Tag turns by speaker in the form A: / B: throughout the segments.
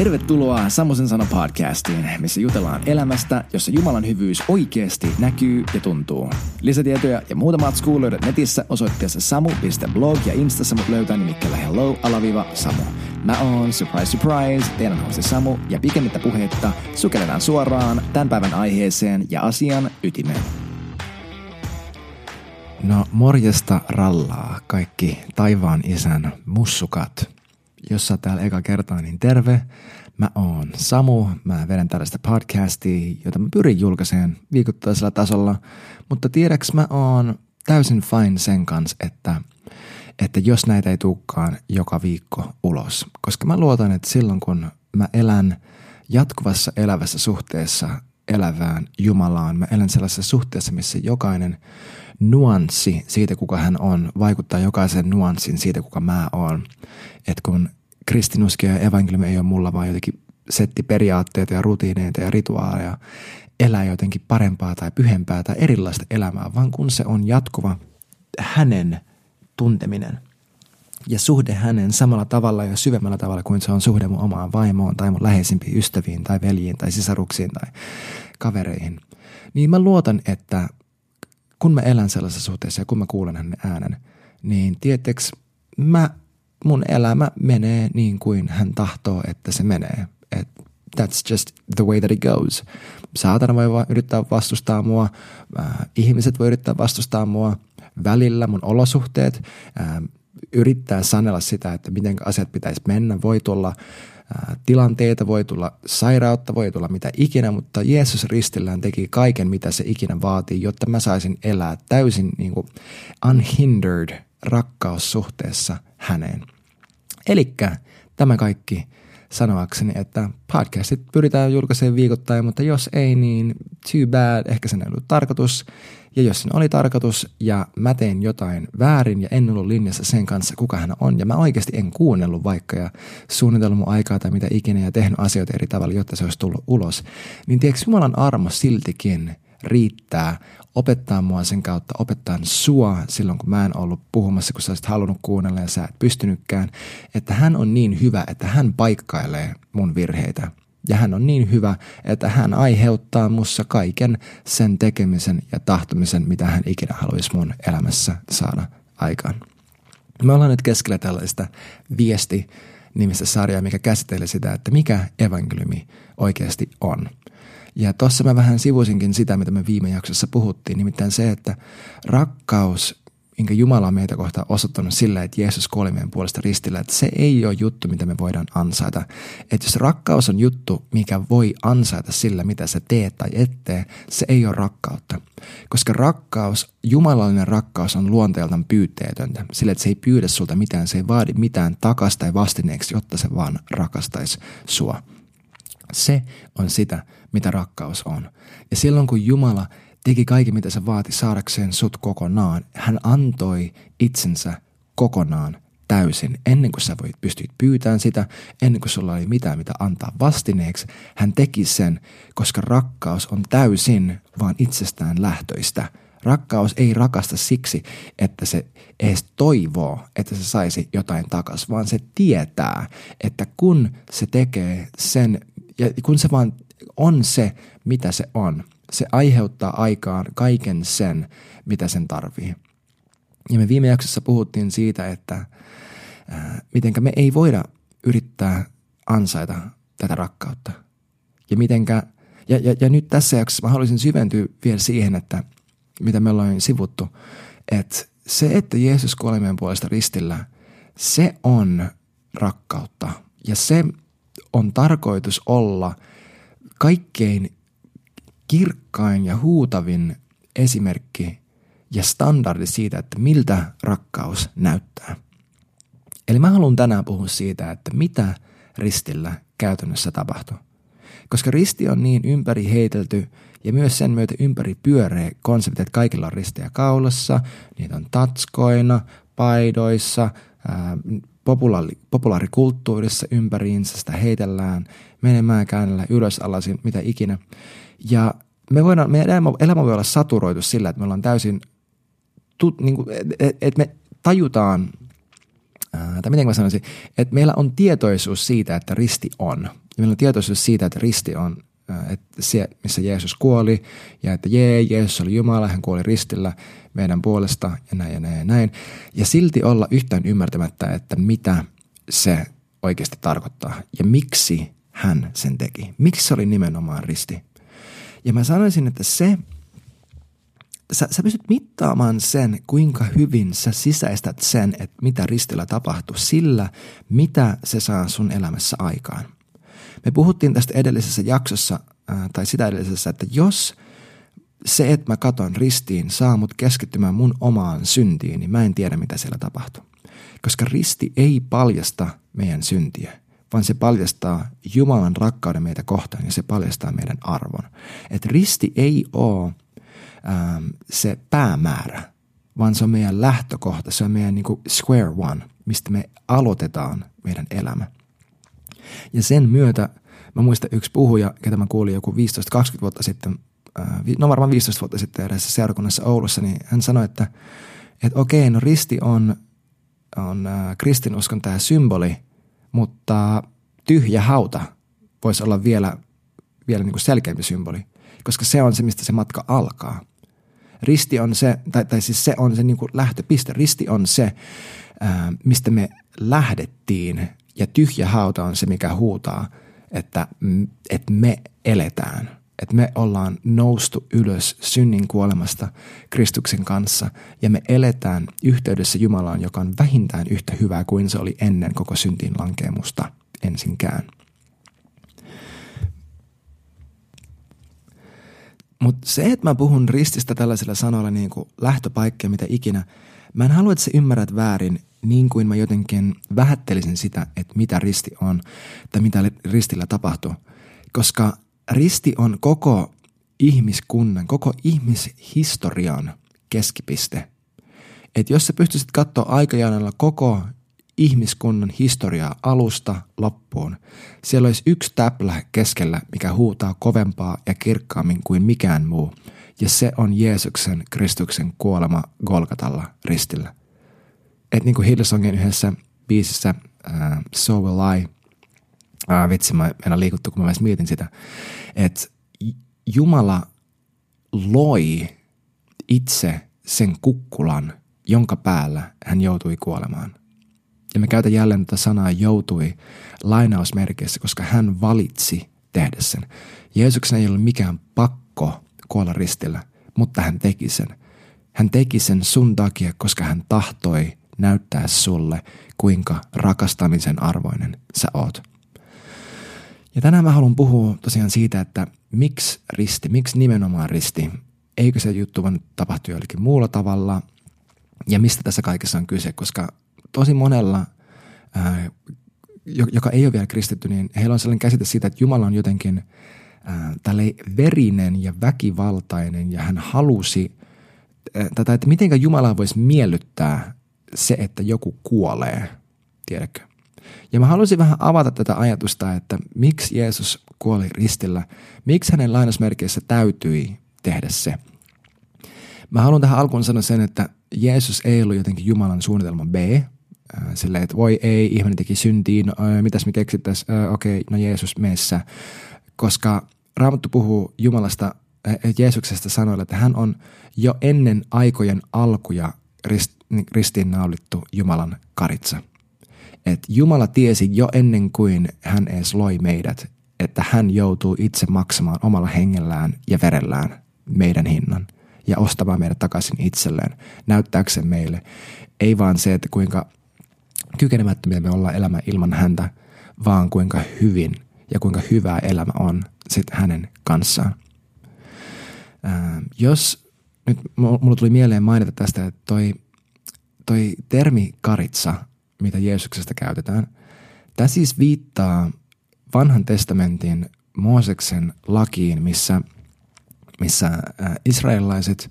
A: Tervetuloa Samosen sana podcastiin, missä jutellaan elämästä, jossa Jumalan hyvyys oikeasti näkyy ja tuntuu. Lisätietoja ja muuta matskua löydät netissä osoitteessa samu.blog ja instassa mut löytää nimikkeellä hello alaviva samu. Mä oon, surprise surprise, teidän hosti Samu ja pikemmittä puhetta sukelletaan suoraan tämän päivän aiheeseen ja asian ytimeen. No morjesta rallaa kaikki taivaan isän mussukat jos sä täällä eka kertaa, niin terve. Mä oon Samu, mä vedän tällaista podcastia, jota mä pyrin julkaiseen viikoittaisella tasolla, mutta tiedäks mä oon täysin fine sen kanssa, että, että jos näitä ei tulekaan joka viikko ulos. Koska mä luotan, että silloin kun mä elän jatkuvassa elävässä suhteessa elävään Jumalaan, mä elän sellaisessa suhteessa, missä jokainen nuanssi siitä, kuka hän on, vaikuttaa jokaisen nuanssin siitä, kuka mä oon. Että kun kristinuski ja evankeliumi ei ole mulla vaan jotenkin setti periaatteita ja rutiineita ja rituaaleja elää jotenkin parempaa tai pyhempää tai erilaista elämää, vaan kun se on jatkuva hänen tunteminen. Ja suhde hänen samalla tavalla ja syvemmällä tavalla kuin se on suhde mun omaan vaimoon tai mun läheisimpiin ystäviin tai veljiin tai sisaruksiin tai kavereihin, niin mä luotan, että kun mä elän sellaisessa suhteessa ja kun mä kuulen hänen äänen, niin tieteksi mä, mun elämä menee niin kuin hän tahtoo, että se menee. Et that's just the way that it goes. Saatana voi yrittää vastustaa mua, äh, ihmiset voi yrittää vastustaa mua, välillä mun olosuhteet, äh, yrittää sanella sitä, että miten asiat pitäisi mennä, voi tulla tilanteita, voi tulla sairautta, voi tulla mitä ikinä, mutta Jeesus ristillään teki kaiken, mitä se ikinä vaatii, jotta mä saisin elää täysin niin kuin unhindered rakkaussuhteessa häneen. Elikkä tämä kaikki sanoakseni, että podcastit pyritään julkaisemaan viikoittain, mutta jos ei, niin too bad, ehkä sen ei ollut tarkoitus. Ja jos sen oli tarkoitus ja mä tein jotain väärin ja en ollut linjassa sen kanssa, kuka hän on, ja mä oikeasti en kuunnellut vaikka ja suunnitellut mun aikaa tai mitä ikinä ja tehnyt asioita eri tavalla, jotta se olisi tullut ulos, niin tiedätkö Jumalan armo siltikin riittää opettaa mua sen kautta, opettaa sua silloin, kun mä en ollut puhumassa, kun sä olisit halunnut kuunnella ja sä et pystynytkään, että hän on niin hyvä, että hän paikkailee mun virheitä. Ja hän on niin hyvä, että hän aiheuttaa mussa kaiken sen tekemisen ja tahtomisen, mitä hän ikinä haluaisi mun elämässä saada aikaan. Me ollaan nyt keskellä tällaista viesti nimistä sarjaa, mikä käsittelee sitä, että mikä evankeliumi oikeasti on. Ja tuossa mä vähän sivusinkin sitä, mitä me viime jaksossa puhuttiin, nimittäin se, että rakkaus minkä Jumala on meitä kohtaan osoittanut sillä, että Jeesus kuoli meidän puolesta ristillä, että se ei ole juttu, mitä me voidaan ansaita. Että jos rakkaus on juttu, mikä voi ansaita sillä, mitä sä teet tai ettee, se ei ole rakkautta. Koska rakkaus, jumalallinen rakkaus on luonteeltaan pyyteetöntä, sillä että se ei pyydä sulta mitään, se ei vaadi mitään takasta tai vastineeksi, jotta se vaan rakastaisi sua. Se on sitä, mitä rakkaus on. Ja silloin kun Jumala teki kaiken, mitä se vaati saadakseen sut kokonaan. Hän antoi itsensä kokonaan täysin, ennen kuin sä voit pystyt pyytämään sitä, ennen kuin sulla oli mitään, mitä antaa vastineeksi. Hän teki sen, koska rakkaus on täysin vaan itsestään lähtöistä. Rakkaus ei rakasta siksi, että se edes toivoo, että se saisi jotain takas, vaan se tietää, että kun se tekee sen, ja kun se vaan on se, mitä se on, se aiheuttaa aikaan kaiken sen, mitä sen tarvii. Ja me viime jaksossa puhuttiin siitä, että ää, mitenkä me ei voida yrittää ansaita tätä rakkautta. Ja mitenkä, ja, ja, ja nyt tässä jaksossa mä haluaisin syventyä vielä siihen, että mitä me ollaan sivuttu, että se, että Jeesus kuoli meidän puolesta ristillä, se on rakkautta. Ja se on tarkoitus olla kaikkein kirkkain ja huutavin esimerkki ja standardi siitä, että miltä rakkaus näyttää. Eli mä haluan tänään puhua siitä, että mitä ristillä käytännössä tapahtuu. Koska risti on niin ympäri heitelty ja myös sen myötä ympäri pyöreä konsepti, että kaikilla on ristejä kaulassa, niitä on tatskoina, paidoissa, ää, populaari, populaarikulttuurissa ympäriinsä sitä heitellään menemään käännellä ylös alasin, mitä ikinä. Ja me voidaan, meidän elämä, elämä voi olla saturoitu sillä, että me ollaan täysin, niin että et me tajutaan ää, tai miten mä sanoisin, että meillä on tietoisuus siitä, että risti on. Ja meillä on tietoisuus siitä, että risti on, että se, missä Jeesus kuoli, ja että jee, Jeesus oli Jumala, hän kuoli ristillä meidän puolesta, ja näin ja näin ja näin. Ja silti olla yhtään ymmärtämättä, että mitä se oikeasti tarkoittaa, ja miksi hän sen teki. Miksi se oli nimenomaan risti? Ja mä sanoisin, että se, sä, sä pystyt mittaamaan sen, kuinka hyvin sä sisäistät sen, että mitä ristillä tapahtuu, sillä mitä se saa sun elämässä aikaan. Me puhuttiin tästä edellisessä jaksossa, ää, tai sitä edellisessä, että jos se, että mä katon ristiin, saa mut keskittymään mun omaan syntiin, niin mä en tiedä, mitä siellä tapahtuu. Koska risti ei paljasta meidän syntiä vaan se paljastaa Jumalan rakkauden meitä kohtaan ja se paljastaa meidän arvon. Et risti ei ole ähm, se päämäärä, vaan se on meidän lähtökohta, se on meidän niin square one, mistä me aloitetaan meidän elämä. Ja sen myötä, mä muistan yksi puhuja, ketä mä kuulin joku 15-20 vuotta sitten, no varmaan 15 vuotta sitten edessä seurakunnassa Oulussa, niin hän sanoi, että, että okei, no risti on, on kristinuskon tämä symboli – mutta tyhjä hauta voisi olla vielä, vielä niin kuin selkeämpi symboli, koska se on se, mistä se matka alkaa. Risti on se, tai, tai siis se on se niin kuin lähtöpiste. Risti on se, mistä me lähdettiin, ja tyhjä hauta on se, mikä huutaa, että, että me eletään – että me ollaan noustu ylös synnin kuolemasta Kristuksen kanssa ja me eletään yhteydessä Jumalaan, joka on vähintään yhtä hyvää kuin se oli ennen koko syntiin lankeemusta ensinkään. Mutta se, että mä puhun rististä tällaisilla sanoilla niin kuin mitä ikinä, mä en halua, että sä ymmärrät väärin niin kuin mä jotenkin vähättelisin sitä, että mitä risti on tai mitä ristillä tapahtuu. Koska risti on koko ihmiskunnan, koko ihmishistorian keskipiste. Et jos sä pystyisit katsoa aikajanalla koko ihmiskunnan historiaa alusta loppuun, siellä olisi yksi täplä keskellä, mikä huutaa kovempaa ja kirkkaammin kuin mikään muu, ja se on Jeesuksen Kristuksen kuolema Golgatalla ristillä. Et niin kuin Hillsongin yhdessä biisissä uh, So Will I – Ää, vitsi, mä en liikuttu, kun mä edes mietin sitä. Että Jumala loi itse sen kukkulan, jonka päällä hän joutui kuolemaan. Ja me käytän jälleen tätä sanaa joutui lainausmerkeissä, koska hän valitsi tehdä sen. Jeesuksen ei ollut mikään pakko kuolla ristillä, mutta hän teki sen. Hän teki sen sun takia, koska hän tahtoi näyttää sulle, kuinka rakastamisen arvoinen sä oot. Ja tänään mä haluan puhua tosiaan siitä, että miksi risti, miksi nimenomaan risti, eikö se juttu vaan tapahtu jollakin muulla tavalla? Ja mistä tässä kaikessa on kyse, koska tosi monella, ää, joka ei ole vielä kristitty, niin heillä on sellainen käsite siitä, että Jumala on jotenkin ää, tälle verinen ja väkivaltainen ja hän halusi, tätä, että miten Jumala voisi miellyttää se, että joku kuolee, tiedätkö? Ja mä haluaisin vähän avata tätä ajatusta, että miksi Jeesus kuoli ristillä, miksi hänen lainausmerkeissä täytyi tehdä se. Mä haluan tähän alkuun sanoa sen, että Jeesus ei ollut jotenkin Jumalan suunnitelma B, silleen, että voi ei, ihminen teki syntiin, no, mitäs me keksittäisiin, okei, okay, no Jeesus meessä. Koska Raamattu puhuu Jumalasta, Jeesuksesta sanoilla, että hän on jo ennen aikojen alkuja rist, ristiinnaulittu Jumalan karitsa että Jumala tiesi jo ennen kuin hän edes loi meidät, että hän joutuu itse maksamaan omalla hengellään ja verellään meidän hinnan ja ostamaan meidät takaisin itselleen, näyttääkseen meille. Ei vaan se, että kuinka kykenemättömiä me ollaan elämä ilman häntä, vaan kuinka hyvin ja kuinka hyvää elämä on sitten hänen kanssaan. Ää, jos nyt mulla tuli mieleen mainita tästä, että toi, toi termi karitsa mitä Jeesuksesta käytetään. Tämä siis viittaa vanhan testamentin Mooseksen lakiin, missä, missä äh, israelilaiset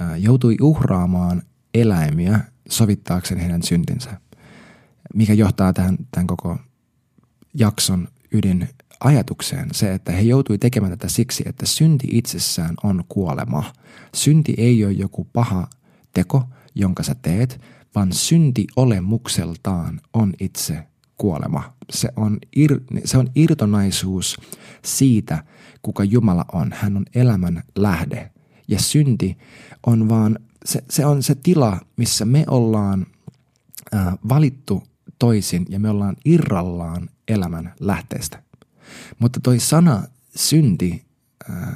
A: äh, joutui uhraamaan eläimiä sovittaakseen heidän syntinsä, mikä johtaa tähän, tähän koko jakson ydin ajatukseen se, että he joutui tekemään tätä siksi, että synti itsessään on kuolema. Synti ei ole joku paha teko, jonka sä teet, vaan synti olemukseltaan on itse kuolema. Se on, ir, se on irtonaisuus siitä, kuka Jumala on. Hän on elämän lähde. Ja synti on vaan, se, se on se tila, missä me ollaan äh, valittu toisin ja me ollaan irrallaan elämän lähteestä. Mutta toi sana synti, äh,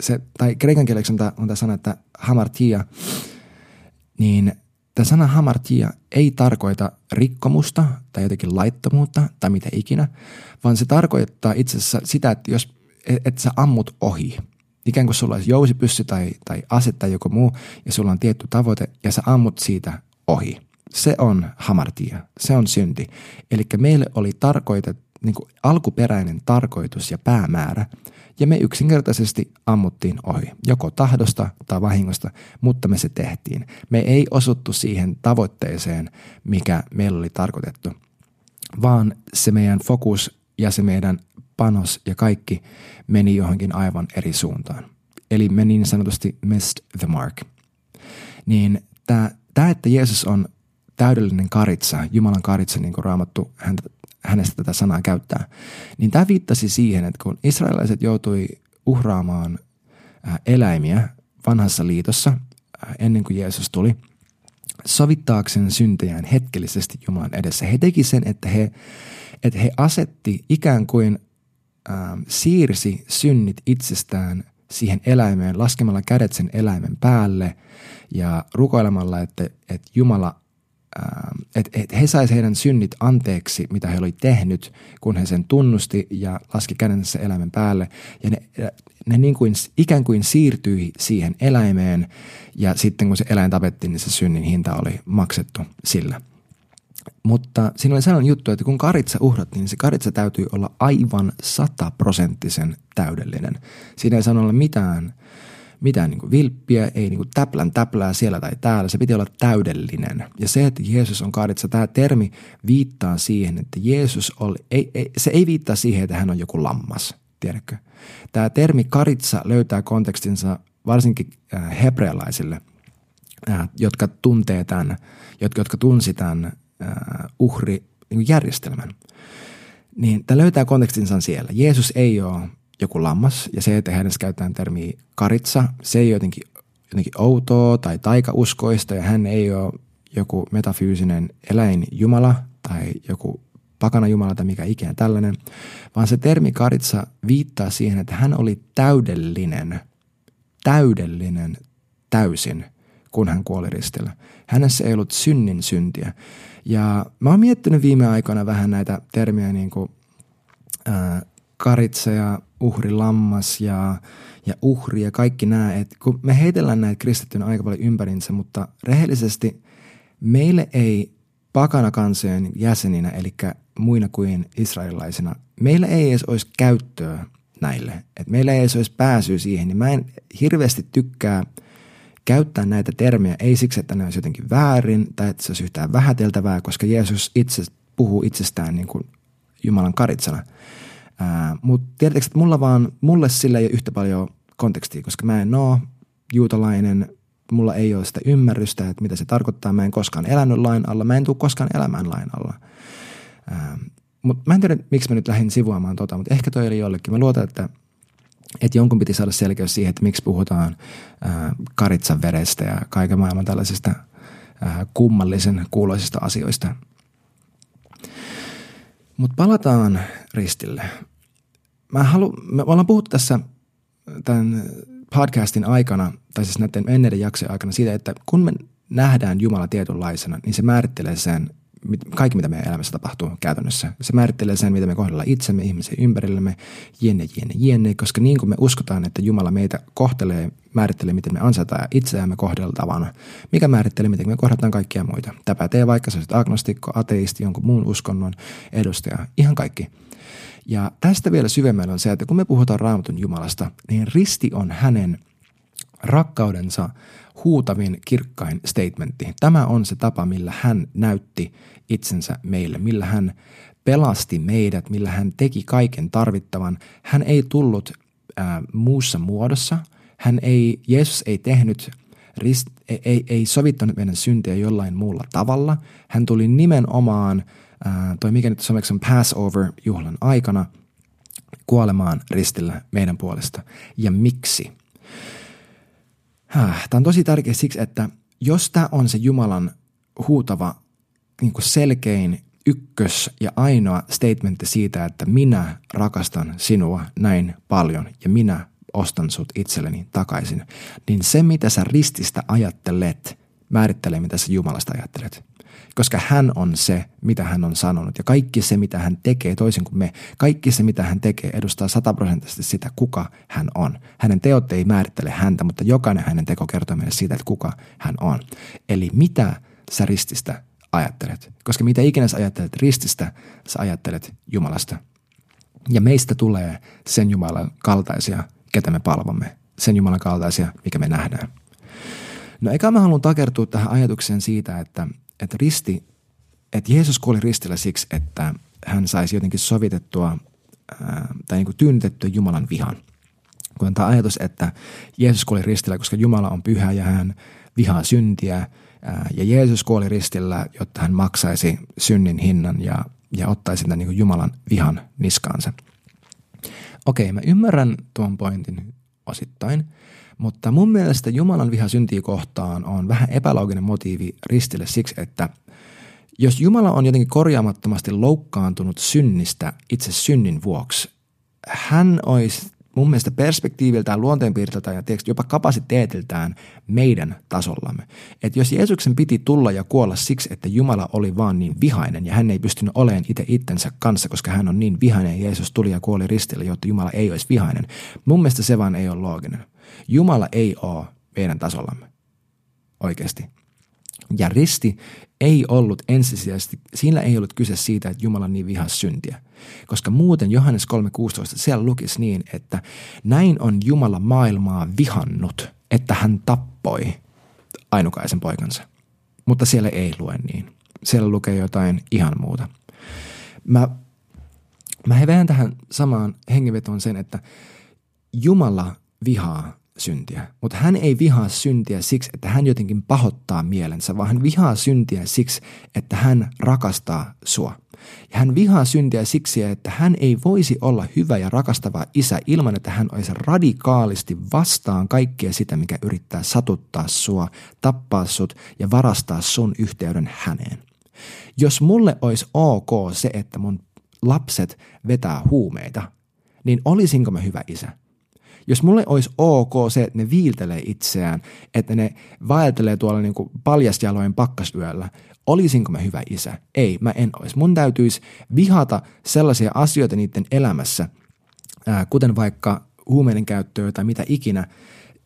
A: se, tai kreikan kieleksi on tämä sana, että hamartia, niin tämä sana hamartia ei tarkoita rikkomusta tai jotenkin laittomuutta tai mitä ikinä, vaan se tarkoittaa itse asiassa sitä, että jos että sä ammut ohi, ikään kuin sulla olisi jousipyssy tai, tai ase tai joku muu, ja sulla on tietty tavoite, ja sä ammut siitä ohi. Se on hamartia, se on synti. Eli meille oli tarkoitettu, niin kuin alkuperäinen tarkoitus ja päämäärä, ja me yksinkertaisesti ammuttiin ohi, joko tahdosta tai vahingosta, mutta me se tehtiin. Me ei osuttu siihen tavoitteeseen, mikä meillä oli tarkoitettu, vaan se meidän fokus ja se meidän panos ja kaikki meni johonkin aivan eri suuntaan. Eli me niin sanotusti missed the mark. Niin tämä, että Jeesus on täydellinen karitsa, Jumalan karitsa, niin kuin Raamattu häntä, hänestä tätä sanaa käyttää, niin tämä viittasi siihen, että kun israelaiset joutui uhraamaan eläimiä vanhassa liitossa ennen kuin Jeesus tuli, sovittaakseen syntejään hetkellisesti Jumalan edessä. He teki sen, että he, että he asetti ikään kuin ähm, siirsi synnit itsestään siihen eläimeen laskemalla kädet sen eläimen päälle ja rukoilemalla, että, että Jumala että et he saisivat heidän synnit anteeksi, mitä he oli tehnyt, kun he sen tunnusti ja laski kädensä eläimen päälle. Ja ne, ne niin kuin, ikään kuin siirtyi siihen eläimeen ja sitten kun se eläin tapettiin, niin se synnin hinta oli maksettu sillä. Mutta siinä oli sellainen juttu, että kun karitsa uhrattiin, niin se karitsa täytyy olla aivan sataprosenttisen täydellinen. Siinä ei saa olla mitään, mitään niin vilppiä, ei niin täplän täplää siellä tai täällä. Se piti olla täydellinen. Ja se, että Jeesus on karitsa, tämä termi viittaa siihen, että Jeesus oli, ei, ei, se ei viittaa siihen, että hän on joku lammas, tiedätkö? Tämä termi karitsa löytää kontekstinsa varsinkin äh, hebrealaisille, äh, jotka tuntee tämän, jotka, jotka tunsi tämän uhri niin järjestelmän. Niin tämä löytää kontekstinsa siellä. Jeesus ei ole joku lammas ja se, että hänestä käytetään termiä karitsa, se ei ole jotenkin, jotenkin outoa tai taikauskoista ja hän ei ole joku metafyysinen eläin jumala tai joku pakana jumala tai mikä ikinä tällainen, vaan se termi karitsa viittaa siihen, että hän oli täydellinen, täydellinen täysin, kun hän kuoli ristillä. Hänessä ei ollut synnin syntiä. Ja mä oon miettinyt viime aikoina vähän näitä termiä niin kuin ää, karitsa ja uhri lammas ja, ja uhri ja kaikki nämä. Et kun me heitellään näitä kristittynä aika paljon ympärinsä, mutta rehellisesti meille ei pakana kansojen jäseninä, eli muina kuin israelilaisina, meillä ei edes olisi käyttöä näille. Et meillä ei edes olisi pääsyä siihen, niin mä en hirveästi tykkää – käyttää näitä termejä ei siksi, että ne olisi jotenkin väärin tai että se olisi yhtään vähäteltävää, koska Jeesus itse puhuu itsestään niin kuin Jumalan karitsana. Mutta tiedättekö, että mulla vaan, mulle sillä ei ole yhtä paljon kontekstia, koska mä en ole juutalainen, mulla ei ole sitä ymmärrystä, että mitä se tarkoittaa. Mä en koskaan elänyt lain alla, mä en tule koskaan elämään lain alla. Mutta mä en tiedä, miksi mä nyt lähdin sivuamaan tota, mutta ehkä toi oli jollekin. Mä luotan, että että jonkun piti saada selkeys siihen, että miksi puhutaan karitsan verestä ja kaiken maailman tällaisista kummallisen kuuloisista asioista. Mutta palataan ristille. Mä halu, me ollaan puhuttu tässä tämän podcastin aikana, tai siis näiden menneiden jaksojen aikana siitä, että kun me nähdään Jumala tietynlaisena, niin se määrittelee sen, kaikki, mitä meidän elämässä tapahtuu käytännössä. Se määrittelee sen, mitä me kohdellaan itsemme, ihmisiä ympärillämme, jenne, jenne, jenne, koska niin kuin me uskotaan, että Jumala meitä kohtelee, määrittelee, miten me ansaitaan itseämme kohdeltavana, mikä määrittelee, miten me kohdataan kaikkia muita. Tämä pätee vaikka sä agnostikko, ateisti, jonkun muun uskonnon edustaja, ihan kaikki. Ja tästä vielä syvemmällä on se, että kun me puhutaan raamatun Jumalasta, niin risti on hänen rakkaudensa huutavin kirkkain statementti. Tämä on se tapa, millä hän näytti itsensä meille, millä hän pelasti meidät, millä hän teki kaiken tarvittavan. Hän ei tullut ää, muussa muodossa. Hän ei, Jeesus ei tehnyt rist, ei, ei sovittanut meidän syntiä jollain muulla tavalla. Hän tuli nimenomaan, ää, toi mikä nyt suomeksi on Passover-juhlan aikana, kuolemaan ristillä meidän puolesta. Ja miksi? Tämä on tosi tärkeä siksi, että jos tämä on se Jumalan huutava niin kuin selkein ykkös ja ainoa statementti siitä, että minä rakastan sinua näin paljon ja minä ostan sut itselleni takaisin, niin se mitä sä rististä ajattelet, määrittelee mitä sä Jumalasta ajattelet. Koska hän on se, mitä hän on sanonut ja kaikki se, mitä hän tekee toisin kuin me, kaikki se, mitä hän tekee, edustaa sataprosenttisesti sitä, kuka hän on. Hänen teot ei määrittele häntä, mutta jokainen hänen teko kertoo meille siitä, että kuka hän on. Eli mitä sä rististä ajattelet. Koska mitä ikinä sä ajattelet rististä, sä ajattelet Jumalasta. Ja meistä tulee sen Jumalan kaltaisia, ketä me palvomme. Sen Jumalan kaltaisia, mikä me nähdään. No eka mä haluan takertua tähän ajatukseen siitä, että, että risti, että Jeesus kuoli ristillä siksi, että hän saisi jotenkin sovitettua ää, tai niin kuin Jumalan vihan. Kun tämä ajatus, että Jeesus kuoli ristillä, koska Jumala on pyhä ja hän vihaa syntiä – ja Jeesus kuoli ristillä, jotta hän maksaisi synnin hinnan ja, ja ottaisi sitä niin Jumalan vihan niskaansa. Okei, mä ymmärrän tuon pointin osittain, mutta mun mielestä Jumalan viha syntiä kohtaan on vähän epälooginen motiivi ristille siksi, että jos Jumala on jotenkin korjaamattomasti loukkaantunut synnistä itse synnin vuoksi, hän olisi mun mielestä perspektiiviltään, luonteenpiirteiltään ja tietysti jopa kapasiteetiltään meidän tasollamme. Että jos Jeesuksen piti tulla ja kuolla siksi, että Jumala oli vaan niin vihainen ja hän ei pystynyt olemaan itse itsensä kanssa, koska hän on niin vihainen ja Jeesus tuli ja kuoli ristillä, jotta Jumala ei olisi vihainen. Mun mielestä se vaan ei ole looginen. Jumala ei ole meidän tasollamme. Oikeasti. Ja risti ei ollut ensisijaisesti, siinä ei ollut kyse siitä, että Jumala niin vihas syntiä. Koska muuten Johannes 3.16 siellä lukisi niin, että näin on Jumala maailmaa vihannut, että hän tappoi ainukaisen poikansa. Mutta siellä ei lue niin. Siellä lukee jotain ihan muuta. Mä, mä heveän tähän samaan hengenvetoon sen, että Jumala vihaa syntiä. Mutta hän ei vihaa syntiä siksi, että hän jotenkin pahoittaa mielensä, vaan hän vihaa syntiä siksi, että hän rakastaa sua. Ja hän vihaa syntiä siksi, että hän ei voisi olla hyvä ja rakastava isä ilman, että hän olisi radikaalisti vastaan kaikkea sitä, mikä yrittää satuttaa sua, tappaa sut ja varastaa sun yhteyden häneen. Jos mulle olisi ok se, että mun lapset vetää huumeita, niin olisinko mä hyvä isä? Jos mulle olisi ok se, että ne viiltelee itseään, että ne vaeltelee tuolla niin kuin paljasjalojen pakkasyöllä, olisinko mä hyvä isä? Ei, mä en olisi. Mun täytyisi vihata sellaisia asioita niiden elämässä, kuten vaikka huumeiden käyttöä tai mitä ikinä,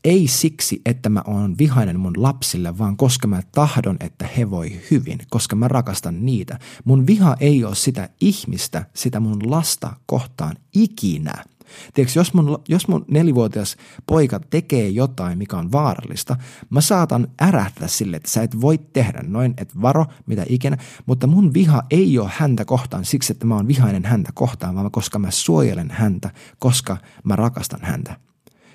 A: ei siksi, että mä oon vihainen mun lapsille, vaan koska mä tahdon, että he voi hyvin, koska mä rakastan niitä. Mun viha ei ole sitä ihmistä, sitä mun lasta kohtaan ikinä. Tiedätkö, jos mun, jos mun nelivuotias poika tekee jotain, mikä on vaarallista, mä saatan ärähtää sille, että sä et voi tehdä noin, että varo, mitä ikinä, mutta mun viha ei ole häntä kohtaan siksi, että mä oon vihainen häntä kohtaan, vaan koska mä suojelen häntä, koska mä rakastan häntä.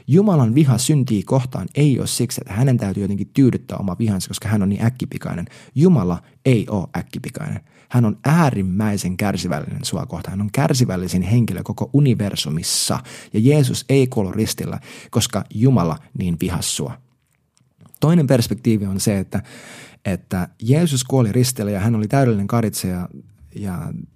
A: Jumalan viha syntii kohtaan ei ole siksi, että hänen täytyy jotenkin tyydyttää oma vihansa, koska hän on niin äkkipikainen. Jumala ei ole äkkipikainen. Hän on äärimmäisen kärsivällinen sua kohtaan. Hän on kärsivällisin henkilö koko universumissa. Ja Jeesus ei kuulu ristillä, koska Jumala niin vihas sua. Toinen perspektiivi on se, että, että Jeesus kuoli ristillä ja hän oli täydellinen karitseja ja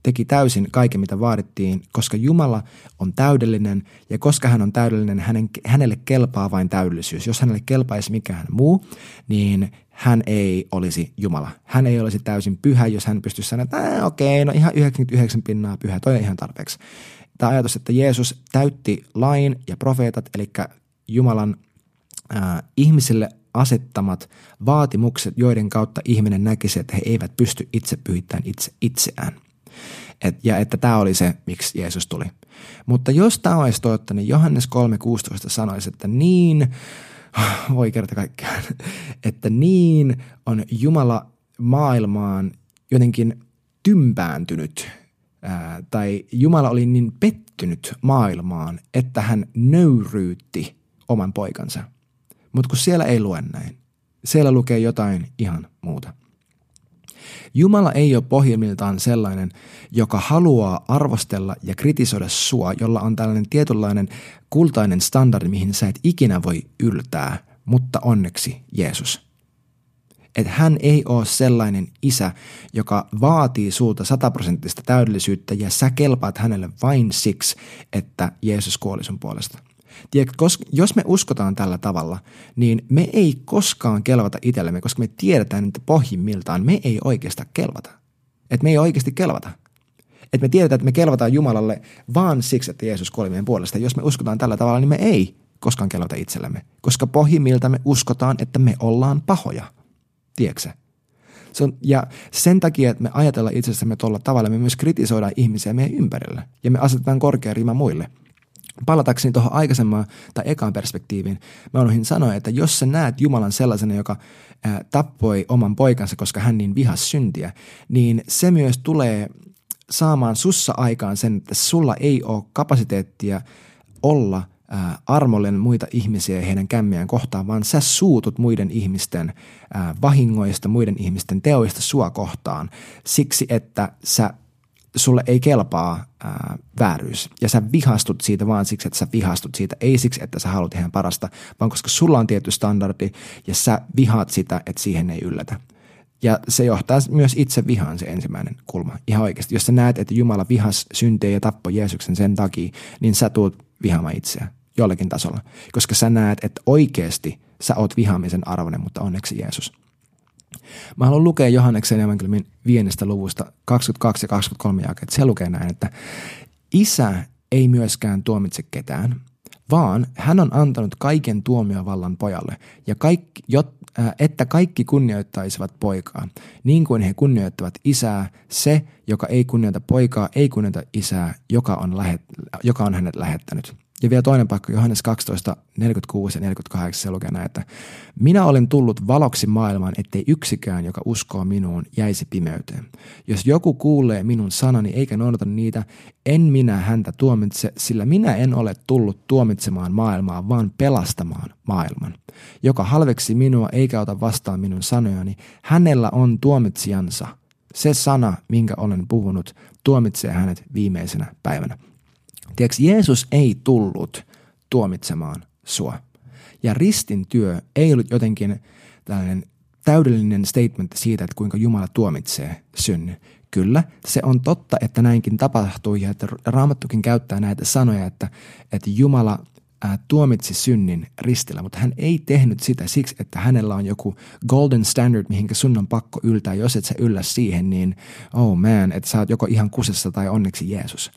A: teki täysin kaiken, mitä vaadittiin, koska Jumala on täydellinen ja koska hän on täydellinen, hänen, hänelle kelpaa vain täydellisyys. Jos hänelle kelpaisi mikään muu, niin hän ei olisi Jumala. Hän ei olisi täysin pyhä, jos hän pystyisi sanoa, että okei, okay, no ihan 99 pinnaa pyhä, toi on ihan tarpeeksi. Tämä ajatus, että Jeesus täytti lain ja profeetat, eli Jumalan äh, ihmisille asettamat vaatimukset, joiden kautta ihminen näkisi, että he eivät pysty itse pyhittämään itse itseään. Et, ja että tämä oli se, miksi Jeesus tuli. Mutta jos tämä olisi totta, niin Johannes 3.16 sanoisi, että niin, voi kerta kaikkiaan, että niin on Jumala maailmaan jotenkin tympääntynyt, ää, tai Jumala oli niin pettynyt maailmaan, että hän nöyryytti oman poikansa – mutta kun siellä ei lue näin. Siellä lukee jotain ihan muuta. Jumala ei ole pohjimmiltaan sellainen, joka haluaa arvostella ja kritisoida sua, jolla on tällainen tietynlainen kultainen standardi, mihin sä et ikinä voi yltää, mutta onneksi Jeesus. Että hän ei ole sellainen isä, joka vaatii sulta sataprosenttista täydellisyyttä ja sä kelpaat hänelle vain siksi, että Jeesus kuoli sun puolesta. Tiedätkö, koska jos me uskotaan tällä tavalla, niin me ei koskaan kelvata itsellemme, koska me tiedetään, että pohjimmiltaan me ei oikeastaan kelvata. Että me ei oikeasti kelvata. Että me tiedetään, että me kelvataan Jumalalle vaan siksi, että Jeesus kuoli meidän puolesta. Jos me uskotaan tällä tavalla, niin me ei koskaan kelvata itsellemme, koska pohjimmilta me uskotaan, että me ollaan pahoja. Tiedätkö se on, ja sen takia, että me ajatellaan itsestämme tuolla tavalla, me myös kritisoidaan ihmisiä meidän ympärillä ja me asetetaan korkea rima muille – palatakseni tuohon aikaisemmaan tai ekaan perspektiiviin, mä unohdin sanoa, että jos sä näet Jumalan sellaisena, joka ää, tappoi oman poikansa, koska hän niin vihas syntiä, niin se myös tulee saamaan sussa aikaan sen, että sulla ei ole kapasiteettia olla ää, armollinen muita ihmisiä ja heidän kämmiään kohtaan, vaan sä suutut muiden ihmisten ää, vahingoista, muiden ihmisten teoista sua kohtaan siksi, että sä sulle ei kelpaa ää, vääryys. Ja sä vihastut siitä vaan siksi, että sä vihastut siitä. Ei siksi, että sä haluat tehdä parasta, vaan koska sulla on tietty standardi ja sä vihaat sitä, että siihen ei yllätä. Ja se johtaa myös itse vihaan se ensimmäinen kulma. Ihan oikeasti. Jos sä näet, että Jumala vihas syntiä ja tappoi Jeesuksen sen takia, niin sä tuut vihaamaan itseä jollakin tasolla. Koska sä näet, että oikeasti sä oot vihaamisen arvoinen, mutta onneksi Jeesus. Mä haluan lukea Johanneksen evankeliumin viidestä luvusta 22 ja 23 jakeet. Se lukee näin, että isä ei myöskään tuomitse ketään, vaan hän on antanut kaiken tuomiovallan pojalle, ja kaikki, jot, äh, että kaikki kunnioittaisivat poikaa, niin kuin he kunnioittavat isää, se, joka ei kunnioita poikaa, ei kunnioita isää, joka on, lähet, joka on hänet lähettänyt. Ja vielä toinen paikka, Johannes 12, 46 ja 48, se lukee näin, että minä olen tullut valoksi maailmaan, ettei yksikään, joka uskoo minuun, jäisi pimeyteen. Jos joku kuulee minun sanani eikä noudata niitä, en minä häntä tuomitse, sillä minä en ole tullut tuomitsemaan maailmaa, vaan pelastamaan maailman. Joka halveksi minua eikä ota vastaan minun sanojani, hänellä on tuomitsijansa. Se sana, minkä olen puhunut, tuomitsee hänet viimeisenä päivänä. Tiedätkö, Jeesus ei tullut tuomitsemaan sua. Ja ristin työ ei ollut jotenkin tällainen täydellinen statement siitä, että kuinka Jumala tuomitsee synny. Kyllä, se on totta, että näinkin tapahtuu ja että Raamattukin käyttää näitä sanoja, että, että Jumala ää, tuomitsi synnin ristillä, mutta hän ei tehnyt sitä siksi, että hänellä on joku golden standard, mihinkä sun on pakko yltää. Jos et sä yllä siihen, niin oh man, että sä oot joko ihan kusessa tai onneksi Jeesus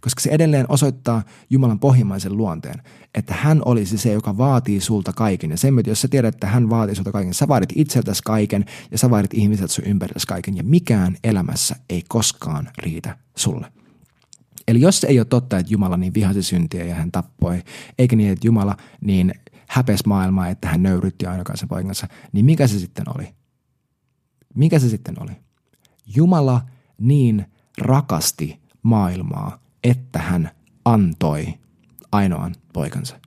A: koska se edelleen osoittaa Jumalan pohjimmaisen luonteen, että hän olisi se, joka vaatii sulta kaiken. Ja sen myötä, jos sä tiedät, että hän vaatii sulta kaiken, sä vaadit itseltäsi kaiken ja sä vaadit ihmiset sun ympäriltäsi kaiken. Ja mikään elämässä ei koskaan riitä sulle. Eli jos se ei ole totta, että Jumala niin vihasi syntiä ja hän tappoi, eikä niin, että Jumala niin häpesi maailmaa, että hän nöyrytti ainokaisen poikansa, niin mikä se sitten oli? Mikä se sitten oli? Jumala niin rakasti maailmaa, että hän antoi ainoan poikansa.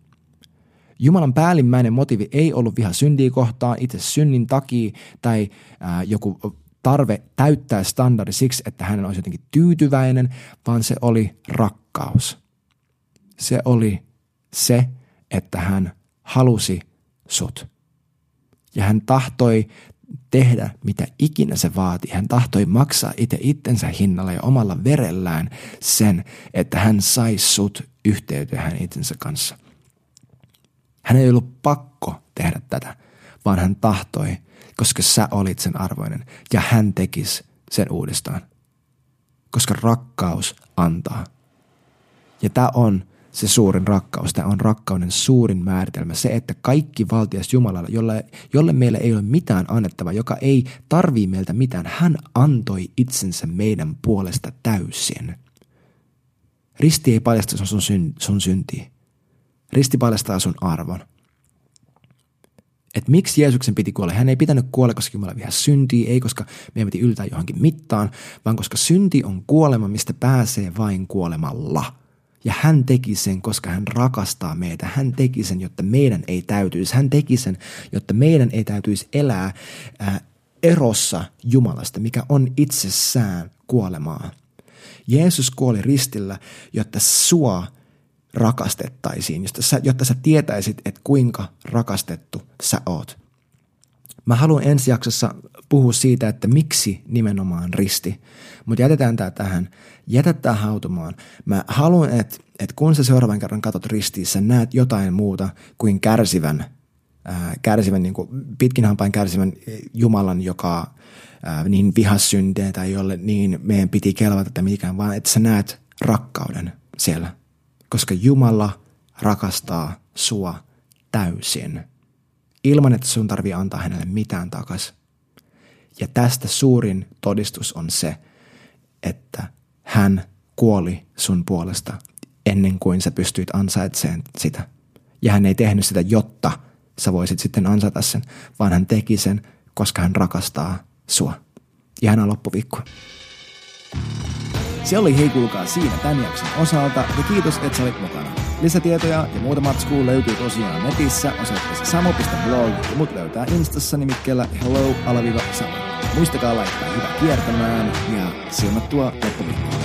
A: Jumalan päällimmäinen motiivi ei ollut viha syntiä kohtaan itse synnin takia tai ää, joku tarve täyttää standardi siksi, että hän olisi jotenkin tyytyväinen, vaan se oli rakkaus. Se oli se, että hän halusi sut. Ja hän tahtoi tehdä mitä ikinä se vaati. Hän tahtoi maksaa itse itsensä hinnalla ja omalla verellään sen, että hän sai sut yhteyteen hän itsensä kanssa. Hän ei ollut pakko tehdä tätä, vaan hän tahtoi, koska sä olit sen arvoinen ja hän tekisi sen uudestaan. Koska rakkaus antaa. Ja tämä on se suurin rakkaus. Tämä on rakkauden suurin määritelmä. Se, että kaikki valtias Jumalalla, jolle, jolle meillä ei ole mitään annettavaa, joka ei tarvii meiltä mitään, hän antoi itsensä meidän puolesta täysin. Risti ei paljasta sun, syn, sun syntiä. Risti paljastaa sun arvon. Että miksi Jeesuksen piti kuolla? Hän ei pitänyt kuolla, koska Jumala vihaa syntiä, ei koska meidän piti yltää johonkin mittaan, vaan koska synti on kuolema, mistä pääsee vain kuolemalla – Ja hän teki sen, koska hän rakastaa meitä. Hän teki sen, jotta meidän ei täytyisi. Hän teki sen, jotta meidän ei täytyisi elää ää, erossa Jumalasta, mikä on itsessään kuolemaa. Jeesus kuoli ristillä, jotta sua rakastettaisiin, jotta sä, jotta sä tietäisit, että kuinka rakastettu sä oot. Mä haluan ensi jaksossa puhua siitä, että miksi nimenomaan risti. Mutta jätetään tämä tähän. Jätä tämä hautumaan. Mä haluan, että, että kun sä seuraavan kerran katot ristiin, sä näet jotain muuta kuin kärsivän, ää, kärsivän niin kuin pitkin hampain kärsivän Jumalan, joka ää, niin vihas tai jolle niin meidän piti kelvata tai mikään, vaan että sä näet rakkauden siellä. Koska Jumala rakastaa sua täysin ilman, että sun tarvii antaa hänelle mitään takas. Ja tästä suurin todistus on se, että hän kuoli sun puolesta ennen kuin sä pystyit ansaitsemaan sitä. Ja hän ei tehnyt sitä, jotta sä voisit sitten ansaita sen, vaan hän teki sen, koska hän rakastaa sua. Ihanaa loppuviikkoa. Se oli hei kuulkaa siinä tämän jakson osalta ja kiitos, että sä olit mukana. Lisätietoja ja muuta matskua löytyy tosiaan netissä osoitteessa samo.blog ja mut löytää Instassa nimikkeellä hello-samo. Muistakaa laittaa hyvä kiertämään ja siunattua loppuviikkoa.